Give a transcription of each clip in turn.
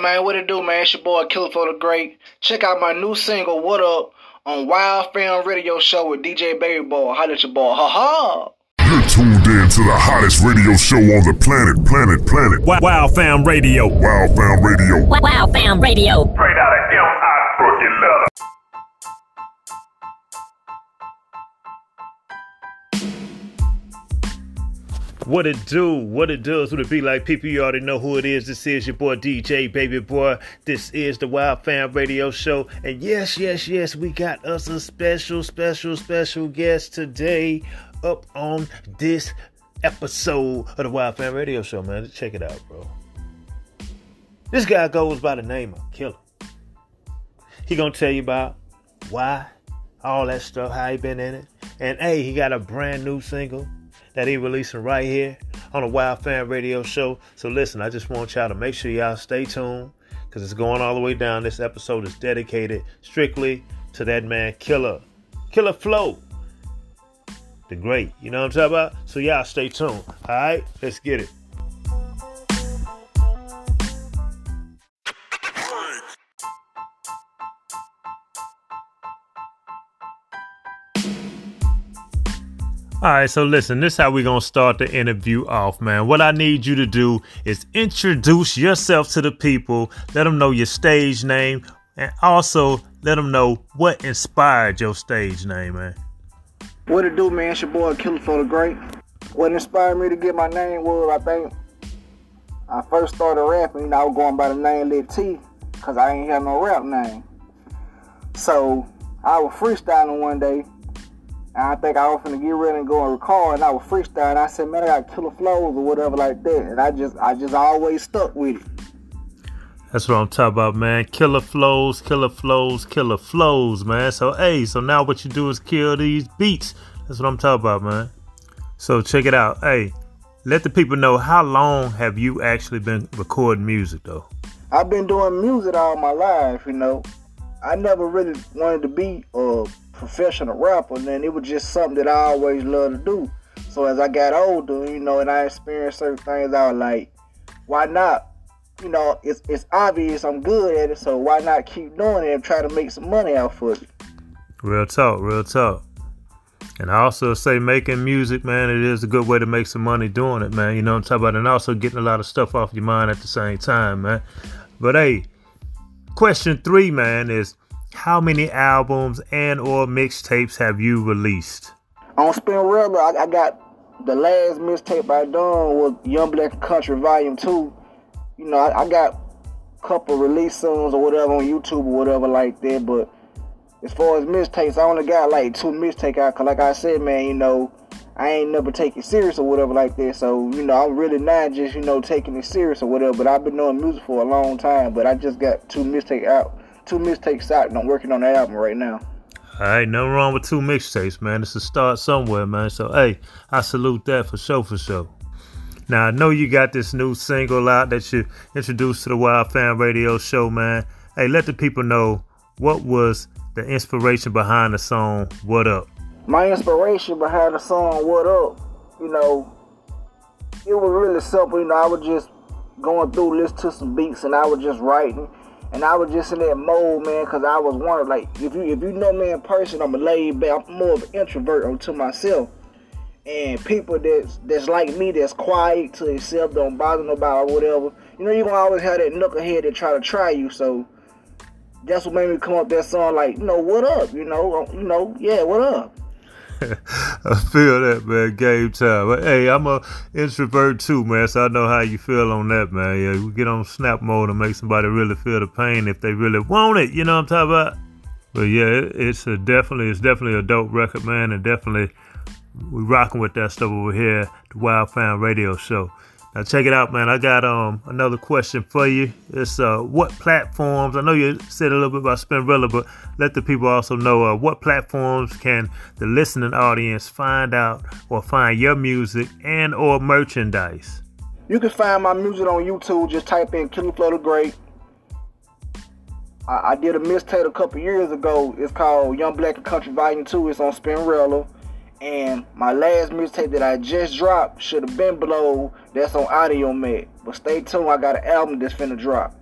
up, man? What it do, man? It's your boy Killer Flow the Great. Check out my new single, What Up, on Wild Fam Radio Show with DJ Baby Boy. Holla at your boy. Ha ha! You're tuned in to the hottest radio show on the planet, planet, planet. Wild wow Fam Radio. Wild Fam Radio. Wild wow Fam Radio. What it do? What it does? What it be like? People, you already know who it is. This is your boy DJ Baby Boy. This is the Wild Fan Radio Show. And yes, yes, yes, we got us a special, special, special guest today up on this episode of the Wild Fan Radio Show, man. Check it out, bro. This guy goes by the name of Killer. He gonna tell you about why, all that stuff, how he been in it. And hey, he got a brand new single that he releasing right here on the Wild Fan Radio Show. So listen, I just want y'all to make sure y'all stay tuned because it's going all the way down. This episode is dedicated strictly to that man Killer, Killer Flow, the great. You know what I'm talking about? So y'all stay tuned. All right, let's get it. All right, so listen, this is how we're going to start the interview off, man. What I need you to do is introduce yourself to the people, let them know your stage name, and also let them know what inspired your stage name, man. What it do, man? It's your boy Killer Flow the Great. What inspired me to get my name was, I think, I first started rapping, you know, I was going by the name Lit T, because I ain't have no rap name. So, I was freestyling one day, and I think I was gonna get ready and go and record, and I was freestyling. I said, man, I got killer flows or whatever like that, and I just, I just always stuck with it. That's what I'm talking about, man. Killer flows, killer flows, killer flows, man. So, hey, so now what you do is kill these beats. That's what I'm talking about, man. So, check it out. Hey, let the people know how long have you actually been recording music, though? I've been doing music all my life, you know. I never really wanted to be a professional rapper, and then it was just something that I always loved to do. So as I got older, you know, and I experienced certain things, I was like, why not? You know, it's it's obvious I'm good at it, so why not keep doing it and try to make some money out of it? Real talk, real talk. And I also say making music, man, it is a good way to make some money doing it, man. You know what I'm talking about? And also getting a lot of stuff off your mind at the same time, man. But hey, question three, man, is how many albums and or mixtapes have you released? On Spinrilla, I, I got the last mixtape I done was Young Black Country Volume 2. You know, I, I got a couple release songs or whatever on YouTube or whatever like that, but as far as mixtapes, I only got like two mixtapes out, cause like I said, man, you know, I ain't never take it serious or whatever like that. So, you know, I'm really not just, you know, taking it serious or whatever, but I've been doing music for a long time, but I just got two mixtapes out two mixtapes out and I'm working on the album right now. All right, nothing wrong with two mixtapes, man. It's a start somewhere, man. So, hey, I salute that for sure, for sure. Now, I know you got this new single out that you introduced to the Wild Fan Radio Show, man. Hey, let the people know what was the inspiration behind the song What Up? My inspiration behind the song What Up, you know, it was really simple. You know, I was just going through, listening to some beats, and I was just writing and I was just in that mode, man, because I was one like if you if you know me in person, I'm a laid back, I'm more of an introvert unto myself. And people that's that's like me, that's quiet to itself, don't bother nobody or whatever. You know, you're gonna always have that knucklehead that try to try you. So that's what made me come up that song, like, you know, what up? You know, um, you know, yeah, what up? I feel that, man. Game time. But hey, I'm a introvert too, man. So I know how you feel on that, man. Yeah, we get on snap mode and make somebody really feel the pain if they really want it. You know what I'm talking about? But yeah, it's a definitely, it's definitely a dope record, man, and definitely we rocking with that stuff over here, the Wild Radio Show. Now check it out, man. I got um another question for you. It's uh what platforms? I know you said a little bit about Spinrilla, but let the people also know uh, what platforms can the listening audience find out or find your music and or merchandise. You can find my music on YouTube. Just type in Killer Flow the Great. I, I did a mixtape a couple years ago. It's called Young Black and Country Volume Two. It's on Spinrilla. And my last mixtape that I just dropped should have been below. That's on Audiomack. But stay tuned, I got an album that's finna drop.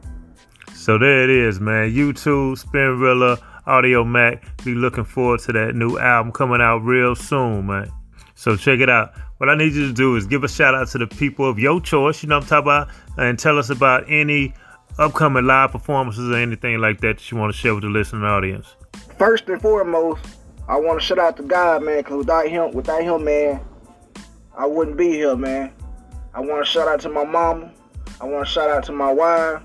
So there it is, man. YouTube, Spinrilla, Audiomack. Be looking forward to that new album coming out real soon, man. So check it out. What I need you to do is give a shout out to the people of your choice, you know what I'm talking about, and tell us about any upcoming live performances or anything like that that you want to share with the listening audience. First and foremost, I want to shout out to God, man, because without him, without him, man, I wouldn't be here, man. I want to shout out to my mama. I want to shout out to my wife.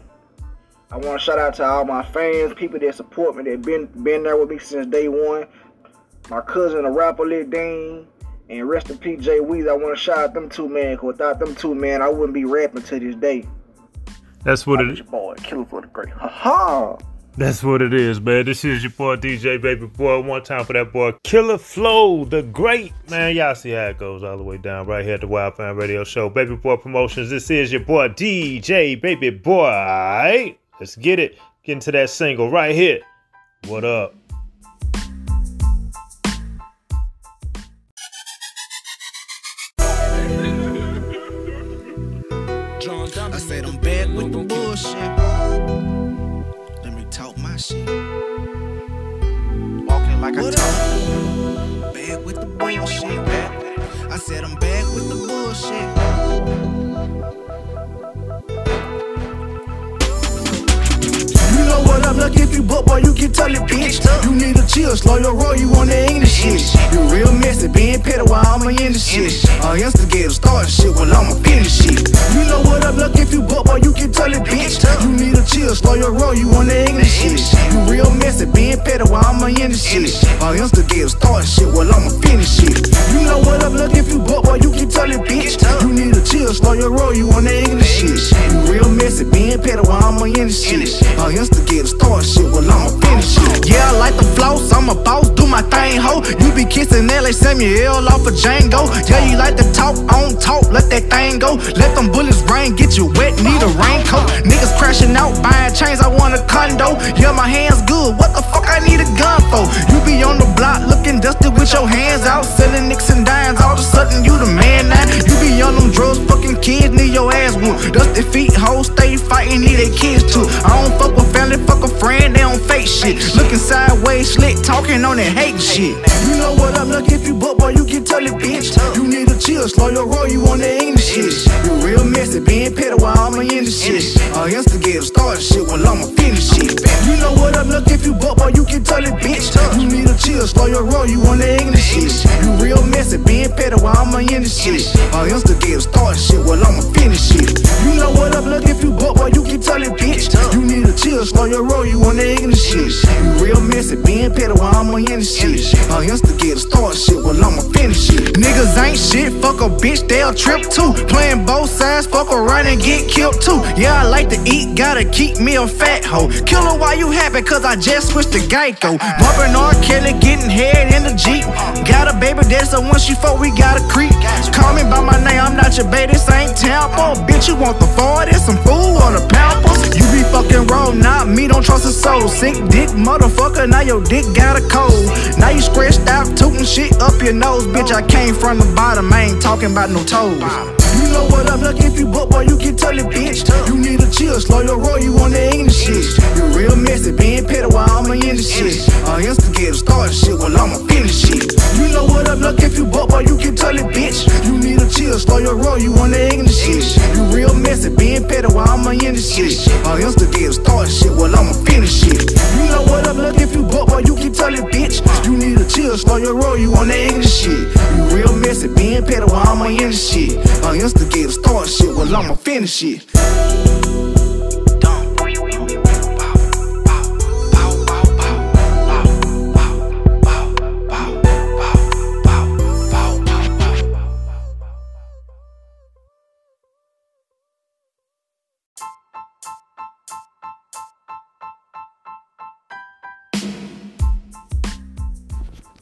I want to shout out to all my fans, people that support me, that been been there with me since day one. My cousin, the rapper Lil Dean, and rest in peace, Jay Weezy. I want to shout out them two, man, because without them two, man, I wouldn't be rapping to this day. That's what it is. boy, Killer Flow the Great. Ha ha! That's what it is, man. This is your boy DJ Baby Boy. One time for that boy Killer Flow, the great man. Y'all see how it goes all the way down right here at the Wild Fan Radio Show. Baby Boy Promotions. This is your boy DJ Baby Boy. Let's get it. Get into that single right here. What up? I said I'm back with the bullshit. Talk my shit. Walking like what I talk. Back with the bullshit. I said I'm back with the bullshit. I'm looking if you book, boy, you tell it, bitch. You need a chill, slow your roll, you want the English shit. You real messy, being petty while I'm in the shit. Uh, instigator, start shit, well, I'ma finish shit. You know what I'm looking if you book, boy, you tell it, bitch. You need a chill, slow your roll, you want the English shit. You real messy, being petty while I'm in the shit. Uh, instigator, start shit, well, I'ma finish shit. You know what I'm looking if you book, boy, you tell it, bitch. You need a chill, slow your roll, you want the English shit. You real messy, being petty while I'm in the shit. Uh, instigator, a boss, do my thing, ho. You be kissing L.A. Samuel off of Django. Yeah, you like to talk, on talk, let that thing go. Let them bullets rain, get you wet, need a raincoat. Niggas crashing out, buying chains, I want a condo. Yeah, my hands good, what the fuck I need a gun for? You be on the block looking dusty with your hands out, selling nicks and dimes, all of a sudden you the man now. You be on them drugs, fucking kids, need your ass whooped. Dusty feet, hoes, stay fighting, need their kids too. I don't fuck with family, fuck a friend, they don't sideways, slick, talking on that hate shit. You know what I'm looking if you book, boy, you can tell it, bitch. You need a chill, slow your roll, you on the English shit. You real messy, being petty while I'm in the shit. Uh, instigator, start shit, well, I'ma finish shit. You know what I'm looking if you book, boy, you can tell it, bitch. You need a chill, slow your roll, you on the English shit. You real messy, petty while I'm in the shit. Uh, instigator, start shit, well, I'ma finish it. You know what I'm looking if you book, boy, you keep telling bitch. You need a chill, slow your roll, you on the English shit. You real messy, being petty while I'm in the shit. Uh, instigator, start shit, well, I'ma finish it. Niggas ain't shit, fuck a bitch, they'll trip too. Playing both sides, fuck around and get killed too. Yeah, I like to eat, gotta keep me a fat hoe. Killer, why you happy? Cause I just switched to Geico. Bumping R. Kelly, getting head in the Jeep. Got a baby that's the one she fuck, we got a creep. Call me by my name, I'm not your baby, this ain't Tampa. Bitch, you want the 40, some food on the pampers. You be fucking wrong, not me, don't trust a soul. Sick dick, motherfucker, now your dick got a cold. Now you scratched out, tootin' shit up your nose. Bitch, I came from the bottom, I ain't talking about no toes. You know what I'm if you book, boy, you can tell it, bitch. You need a chill, slow your roll, you on the shit. You real messy, being petty while I'm in the shit. Uh, instigator, start shit, well, I'ma finish shit. You know what I'm looking if you book, boy, you can tell it, bitch. You need a chill, slow your roll, you on the shit. Real messy, being petty while I'm in the shit. Uh, instigator, start shit, well, I'ma finish shit. You know what I'm looking if you book, boy, you keep tell it, bitch. You need a chill, slow your roll, you on the English shit. You real messy, being petty while I'm in the shit. Uh, instigator, start shit, well, I'ma finish it.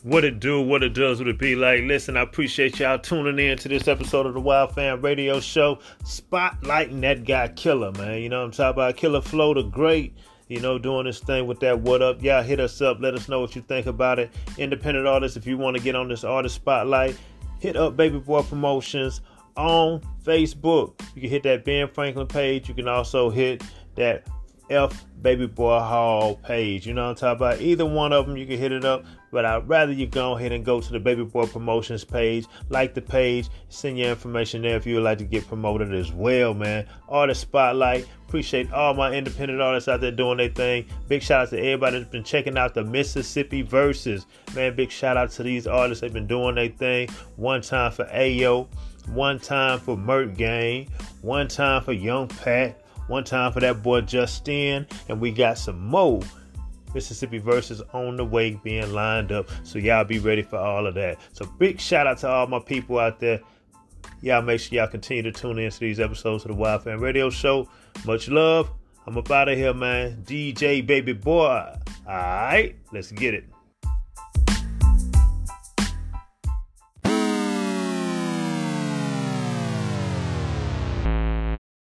What it do, what it does, what it be like. Listen, I appreciate y'all tuning in to this episode of the Wild Fan Radio Show, spotlighting that guy Killer, man. You know what I'm talking about? Killer Flow the Great, you know, doing this thing with that What Up. Y'all hit us up, let us know what you think about it. Independent artists, if you want to get on this artist spotlight, hit up Baby Boy Promotions on Facebook. You can hit that Ben Franklin page. You can also hit that F Baby Boy Hall page. You know what I'm talking about? Either one of them, you can hit it up. But I'd rather you go ahead and go to the Baby Boy Promotions page, like the page, send your information there if you would like to get promoted as well, man. Artist Spotlight. Appreciate all my independent artists out there doing their thing. Big shout out to everybody that's been checking out the Mississippi Verses. Man, big shout out to these artists. They've been doing their thing. One time for Ayo, one time for Mert Gang, one time for Young Pat, one time for that boy Justin, and we got some more Mississippi verses on the way being lined up. So y'all be ready for all of that. So big shout out to all my people out there. Y'all make sure y'all continue to tune in to these episodes of the Wild Fan Radio Show. Much love. I'm up out of here, man. DJ Baby Boy. Alright, let's get it.